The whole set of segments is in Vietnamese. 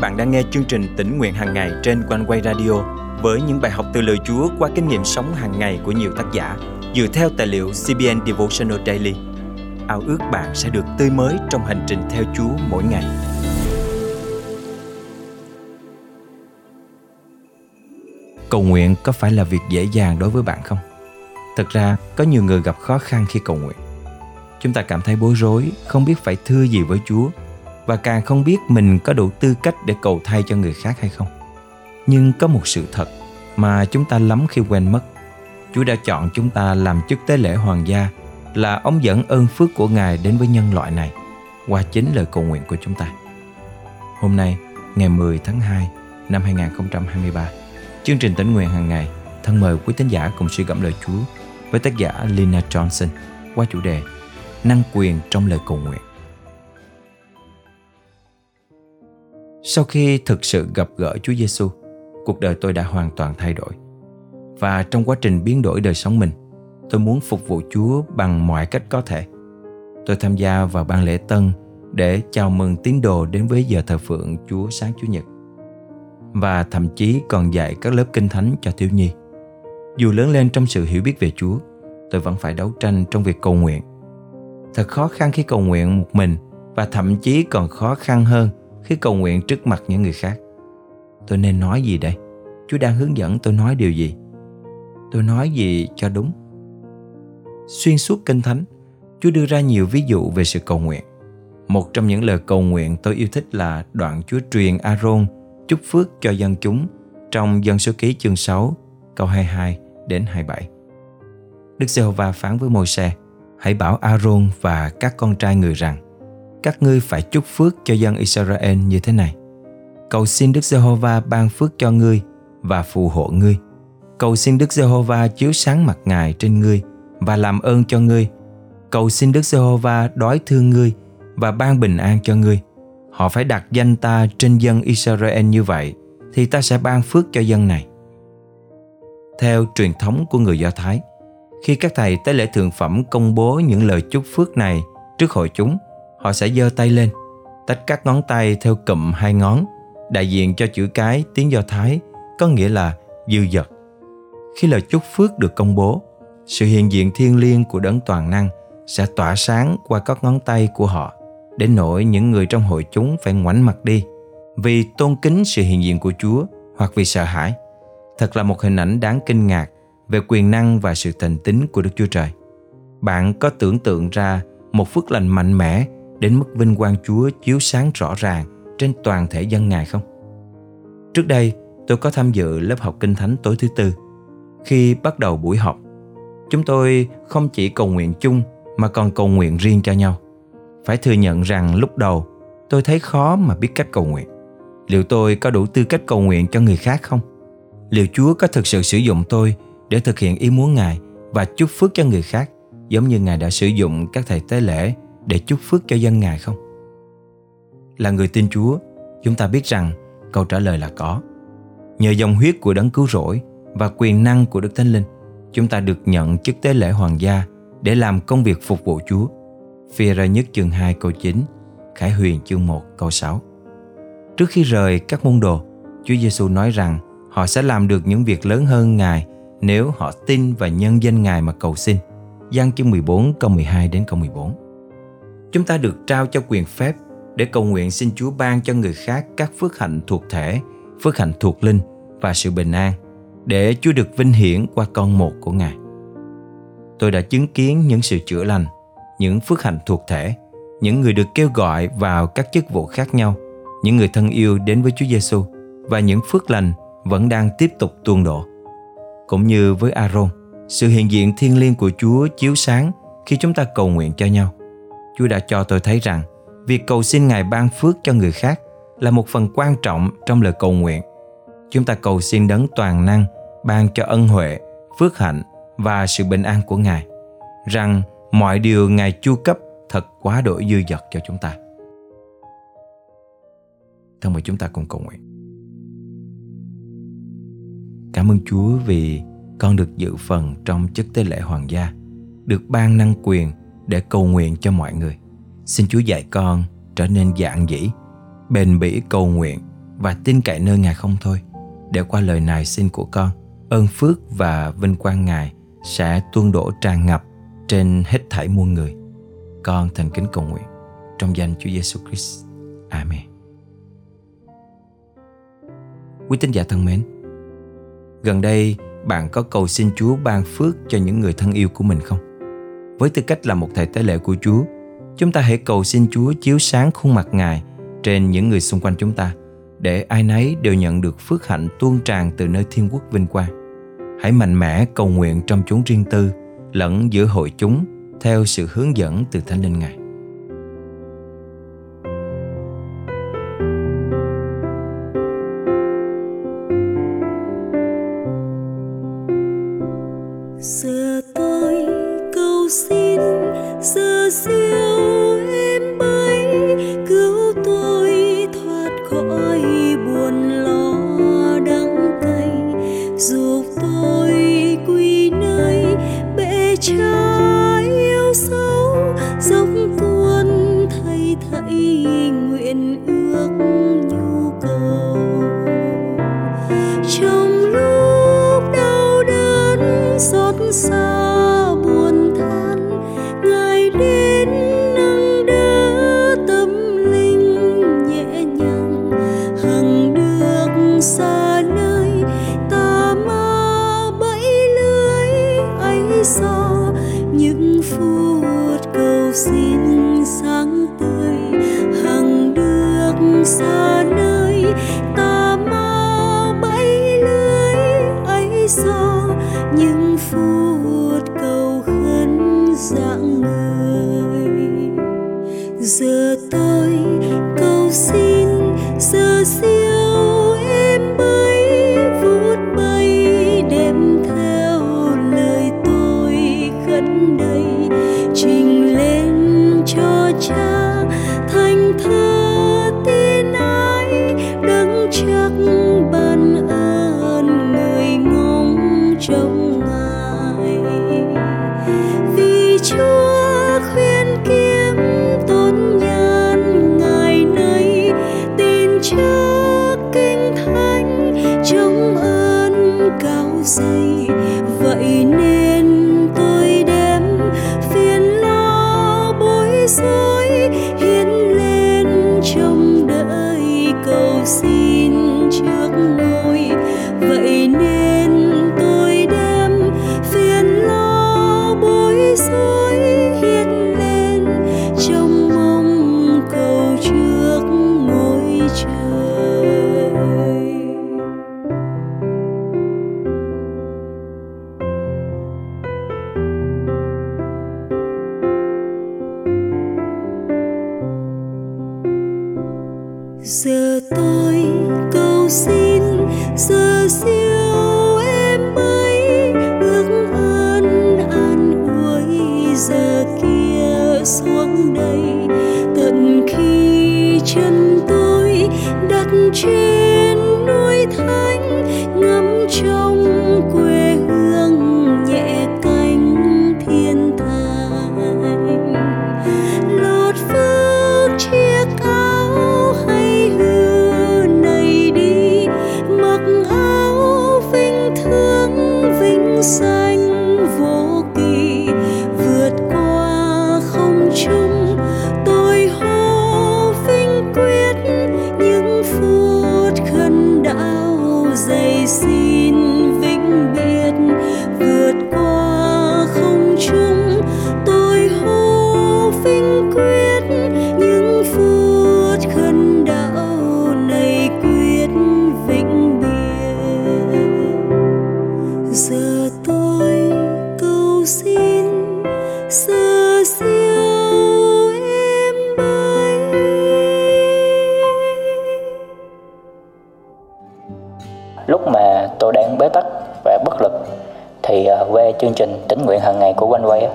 bạn đang nghe chương trình tỉnh nguyện hàng ngày trên quanh quay radio với những bài học từ lời Chúa qua kinh nghiệm sống hàng ngày của nhiều tác giả dựa theo tài liệu CBN Devotional Daily. Ao ước bạn sẽ được tươi mới trong hành trình theo Chúa mỗi ngày. Cầu nguyện có phải là việc dễ dàng đối với bạn không? Thật ra, có nhiều người gặp khó khăn khi cầu nguyện. Chúng ta cảm thấy bối rối, không biết phải thưa gì với Chúa và càng không biết mình có đủ tư cách để cầu thay cho người khác hay không. Nhưng có một sự thật mà chúng ta lắm khi quên mất. Chúa đã chọn chúng ta làm chức tế lễ hoàng gia là ông dẫn ơn phước của Ngài đến với nhân loại này qua chính lời cầu nguyện của chúng ta. Hôm nay, ngày 10 tháng 2 năm 2023, chương trình tỉnh nguyện hàng ngày thân mời quý tín giả cùng suy gẫm lời Chúa với tác giả Lina Johnson qua chủ đề Năng quyền trong lời cầu nguyện. Sau khi thực sự gặp gỡ Chúa Giêsu, cuộc đời tôi đã hoàn toàn thay đổi. Và trong quá trình biến đổi đời sống mình, tôi muốn phục vụ Chúa bằng mọi cách có thể. Tôi tham gia vào ban lễ tân để chào mừng tín đồ đến với giờ thờ phượng Chúa sáng Chủ nhật. Và thậm chí còn dạy các lớp kinh thánh cho thiếu nhi. Dù lớn lên trong sự hiểu biết về Chúa, tôi vẫn phải đấu tranh trong việc cầu nguyện. Thật khó khăn khi cầu nguyện một mình và thậm chí còn khó khăn hơn khi cầu nguyện trước mặt những người khác. Tôi nên nói gì đây? Chúa đang hướng dẫn tôi nói điều gì? Tôi nói gì cho đúng? Xuyên suốt kinh thánh, Chúa đưa ra nhiều ví dụ về sự cầu nguyện. Một trong những lời cầu nguyện tôi yêu thích là đoạn Chúa truyền Aaron chúc phước cho dân chúng trong dân số ký chương 6 câu 22 đến 27. Đức Giê-hô-va phán với Môi-se, hãy bảo Aaron và các con trai người rằng, các ngươi phải chúc phước cho dân Israel như thế này. Cầu xin Đức Giê-hô-va ban phước cho ngươi và phù hộ ngươi. Cầu xin Đức Giê-hô-va chiếu sáng mặt Ngài trên ngươi và làm ơn cho ngươi. Cầu xin Đức Giê-hô-va đói thương ngươi và ban bình an cho ngươi. Họ phải đặt danh ta trên dân Israel như vậy thì ta sẽ ban phước cho dân này. Theo truyền thống của người Do Thái, khi các thầy tế lễ thượng phẩm công bố những lời chúc phước này trước hội chúng, họ sẽ giơ tay lên, tách các ngón tay theo cụm hai ngón, đại diện cho chữ cái tiếng Do Thái có nghĩa là dư dật. Khi lời chúc phước được công bố, sự hiện diện thiêng liêng của đấng toàn năng sẽ tỏa sáng qua các ngón tay của họ, đến nỗi những người trong hội chúng phải ngoảnh mặt đi vì tôn kính sự hiện diện của Chúa hoặc vì sợ hãi. Thật là một hình ảnh đáng kinh ngạc về quyền năng và sự thành tín của Đức Chúa Trời. Bạn có tưởng tượng ra một phước lành mạnh mẽ đến mức vinh quang Chúa chiếu sáng rõ ràng trên toàn thể dân Ngài không? Trước đây, tôi có tham dự lớp học Kinh Thánh tối thứ tư. Khi bắt đầu buổi học, chúng tôi không chỉ cầu nguyện chung mà còn cầu nguyện riêng cho nhau. Phải thừa nhận rằng lúc đầu tôi thấy khó mà biết cách cầu nguyện. Liệu tôi có đủ tư cách cầu nguyện cho người khác không? Liệu Chúa có thực sự sử dụng tôi để thực hiện ý muốn Ngài và chúc phước cho người khác giống như Ngài đã sử dụng các thầy tế lễ để chúc phước cho dân Ngài không? Là người tin Chúa, chúng ta biết rằng câu trả lời là có. Nhờ dòng huyết của đấng cứu rỗi và quyền năng của Đức Thánh Linh, chúng ta được nhận chức tế lễ hoàng gia để làm công việc phục vụ Chúa. Phi ra nhất chương 2 câu 9, Khải Huyền chương 1 câu 6. Trước khi rời các môn đồ, Chúa Giêsu nói rằng họ sẽ làm được những việc lớn hơn Ngài nếu họ tin và nhân danh Ngài mà cầu xin. Giăng chương 14 câu 12 đến câu 14. Chúng ta được trao cho quyền phép để cầu nguyện xin Chúa ban cho người khác các phước hạnh thuộc thể, phước hạnh thuộc linh và sự bình an để Chúa được vinh hiển qua con một của Ngài. Tôi đã chứng kiến những sự chữa lành, những phước hạnh thuộc thể, những người được kêu gọi vào các chức vụ khác nhau, những người thân yêu đến với Chúa Giêsu và những phước lành vẫn đang tiếp tục tuôn đổ. Cũng như với Aaron, sự hiện diện thiêng liêng của Chúa chiếu sáng khi chúng ta cầu nguyện cho nhau. Chúa đã cho tôi thấy rằng việc cầu xin Ngài ban phước cho người khác là một phần quan trọng trong lời cầu nguyện. Chúng ta cầu xin đấng toàn năng ban cho ân huệ, phước hạnh và sự bình an của Ngài, rằng mọi điều Ngài chu cấp thật quá đổi dư dật cho chúng ta. Thân mời chúng ta cùng cầu nguyện. Cảm ơn Chúa vì con được dự phần trong chức tế lễ hoàng gia, được ban năng quyền để cầu nguyện cho mọi người. Xin Chúa dạy con trở nên dạng dĩ, bền bỉ cầu nguyện và tin cậy nơi Ngài không thôi. Để qua lời này xin của con, ơn phước và vinh quang Ngài sẽ tuôn đổ tràn ngập trên hết thảy muôn người. Con thành kính cầu nguyện trong danh Chúa Giêsu Christ. Amen. Quý tín giả thân mến, gần đây bạn có cầu xin Chúa ban phước cho những người thân yêu của mình không? Với tư cách là một thầy tế lễ của Chúa, chúng ta hãy cầu xin Chúa chiếu sáng khuôn mặt Ngài trên những người xung quanh chúng ta để ai nấy đều nhận được phước hạnh tuôn tràn từ nơi thiên quốc vinh quang. Hãy mạnh mẽ cầu nguyện trong chốn riêng tư lẫn giữa hội chúng theo sự hướng dẫn từ Thánh Linh Ngài. Trong lúc đau đớn, xót xa, buồn than, ngài đến nâng đỡ tâm linh nhẹ nhàng. Hằng được xa nơi, ta ma bẫy lưới ấy do những phút cầu xin sáng tươi. Hằng được xa xa những phút cầu khấn dạng người. Giờ tôi cầu xin giờ xin giờ tôi cầu xin, giờ siêu em ấy ước ơn an ủi, giờ kia xuống đây. Tận khi chân tôi đặt trên tôi hô vinh quyết những phút khấn đạo này quyết vĩnh biệt. Giờ tôi cầu xin siêu em lúc mà tôi đang bế tắc qua chương trình tính nguyện hàng ngày của Quanh á,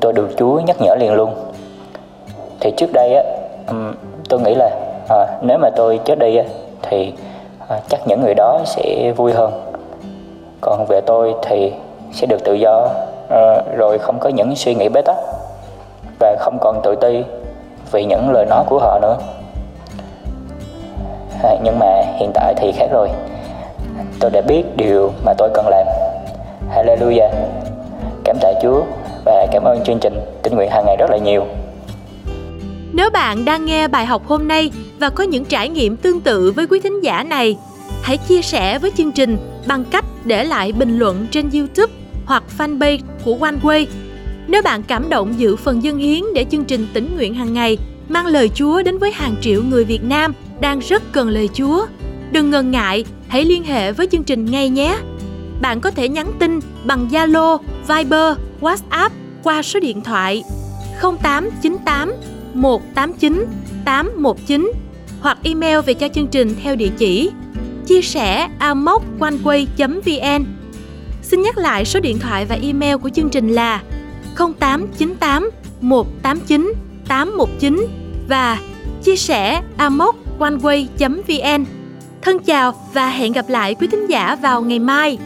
tôi được Chúa nhắc nhở liền luôn. Thì trước đây á, tôi nghĩ là à, nếu mà tôi chết đi á, thì à, chắc những người đó sẽ vui hơn. Còn về tôi thì sẽ được tự do à, rồi không có những suy nghĩ bế tắc và không còn tự ti vì những lời nói của họ nữa. à, nhưng mà hiện tại thì khác rồi tôi đã biết điều mà tôi cần làm Hallelujah cảm tạ Chúa và cảm ơn chương trình tình nguyện hàng ngày rất là nhiều nếu bạn đang nghe bài học hôm nay và có những trải nghiệm tương tự với quý thính giả này, hãy chia sẻ với chương trình bằng cách để lại bình luận trên YouTube hoặc fanpage của OneWay. Nếu bạn cảm động giữ phần dân hiến để chương trình tỉnh nguyện hàng ngày mang lời Chúa đến với hàng triệu người Việt Nam đang rất cần lời Chúa, đừng ngần ngại, hãy liên hệ với chương trình ngay nhé. Bạn có thể nhắn tin bằng Zalo, Viber, WhatsApp qua số điện thoại 0898 189 819 hoặc email về cho chương trình theo địa chỉ chia sẻ amoconeway.vn Xin nhắc lại số điện thoại và email của chương trình là 0898 189 819 và chia sẻ amoconeway.vn Thân chào và hẹn gặp lại quý thính giả vào ngày mai.